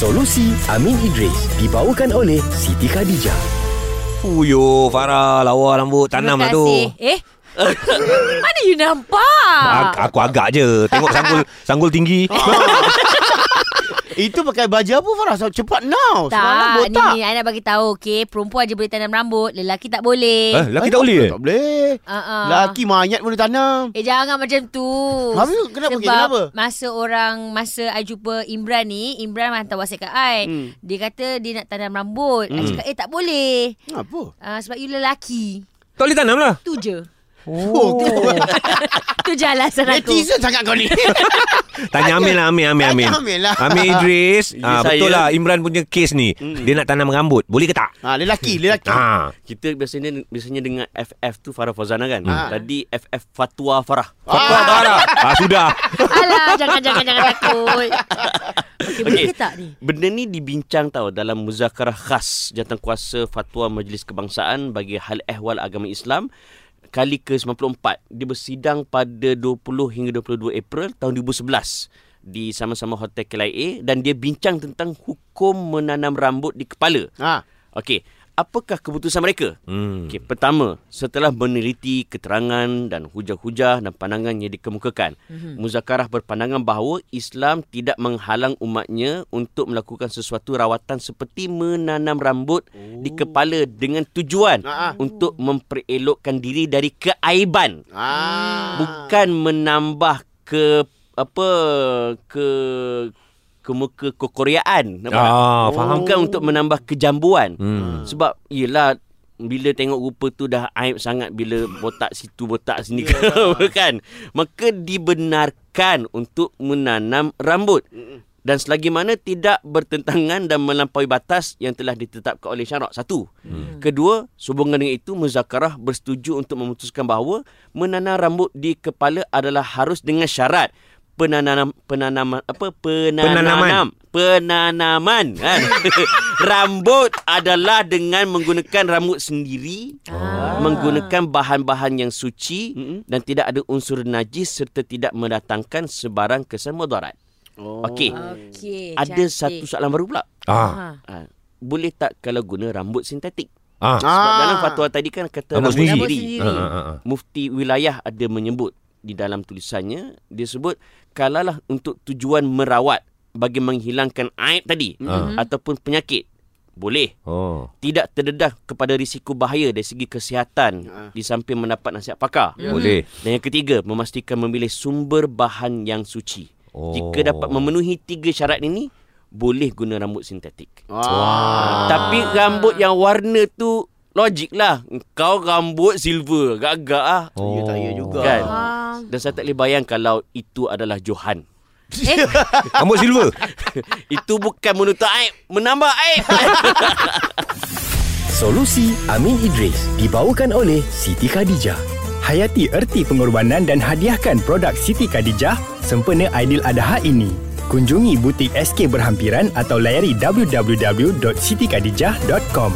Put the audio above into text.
Solusi Amin Idris dibawakan oleh Siti Khadijah. Fuyo Farah lawa rambut tanam lah tu. Eh? Mana you nampak? Aku, aku agak je Tengok sanggul Sanggul tinggi Itu pakai baju apa Farah? So, cepat now. Semalam tak, botak. ni, ni I nak bagi tahu, okey. Perempuan je boleh tanam rambut, lelaki tak boleh. Eh lelaki tak boleh eh? Tak boleh. Uh-uh. Laki mayat boleh tanam. Eh jangan macam tu Habis kenapa? Sebab Kenapa? masa orang Masa I jumpa Imran ni Imran hantar whatsapp kat I Hmm. Dia kata dia nak tanam rambut I Hmm. cakap eh tak boleh Apa? uh, Sebab you lelaki Tak boleh tanam lah Tu je Oh. Tu je alasan aku Netizen sangat kau ni. Tanya Amin lah Amin Amin Amin Tanya Amin lah. Amin Idris ah. Betul lah Imran punya kes ni Dia nak tanam rambut Boleh ke tak? Ha, lelaki, lelaki. Ha. Kita biasanya biasanya dengan FF tu Farah Fazana kan. Hmm. Tadi FF Fatwa Farah. Fatwa Farah ah, Sudah Alah jangan jangan jangan takut okay, Boleh Okey. ke tak ni Benda ni dibincang tau dalam muzakarah khas Jawatankuasa Fatwa Majlis Kebangsaan bagi hal ehwal agama Islam kali ke-94. Dia bersidang pada 20 hingga 22 April tahun 2011 di sama-sama Hotel KLIA dan dia bincang tentang hukum menanam rambut di kepala. Ha. Okey, apakah keputusan mereka? hmm. Okey, pertama, setelah meneliti keterangan dan hujah-hujah dan pandangan yang dikemukakan, mm-hmm. muzakarah berpandangan bahawa Islam tidak menghalang umatnya untuk melakukan sesuatu rawatan seperti menanam rambut oh. di kepala dengan tujuan ah. untuk memperelokkan diri dari keaiban, Ah. bukan menambah ke apa ke ke muka kekoreaan nampak tak? Ah, faham. bukan untuk menambah kejambuan. Hmm. sebab yelah bila tengok rupa tu dah aib sangat bila botak situ botak sini kan? Maka dibenarkan untuk menanam rambut. Dan selagi mana tidak bertentangan dan melampaui batas yang telah ditetapkan oleh syarak. Satu. Hmm. kedua sehubungan dengan itu muzakarah bersetuju untuk memutuskan bahawa menanam rambut di kepala adalah harus dengan syarat penanam penanaman apa penanaman penanaman kan rambut adalah dengan menggunakan rambut sendiri Ah. menggunakan bahan-bahan yang suci Mm-mm. dan tidak ada unsur najis serta tidak mendatangkan sebarang kesan mudarat Oh. okey Okey ada cantik. satu soalan baru pula Ah. ha. ha, boleh tak kalau guna rambut sintetik Ah. sebab Ah. dalam fatwa tadi kan kata Rambut rambut, sendiri. Rambut sendiri, sendiri. Ah, ah, ah. mufti wilayah ada menyebut di dalam tulisannya dia sebut kalaulah untuk tujuan merawat bagi menghilangkan aib tadi Ah. ataupun penyakit boleh Oh. tidak terdedah kepada risiko bahaya dari segi kesihatan Ah. di samping mendapat nasihat pakar Boleh. dan yang ketiga memastikan memilih sumber bahan yang suci Oh. jika dapat memenuhi tiga syarat ini boleh guna rambut sintetik Ah. tapi rambut yang warna tu logik lah kau rambut silver agak-agak ah Oh. Ya tak ya juga. Kan? Ah. dan saya tak boleh bayang kalau itu adalah Johan. Eh Rambut silver. itu bukan menutup aib, menambah aib. Solusi Amin Idris dibawakan oleh Siti Khadijah. Hayati erti pengorbanan dan hadiahkan produk Siti Khadijah sempena Aidil Adha ini. Kunjungi butik SK berhampiran atau layari www.sitikadijah.com.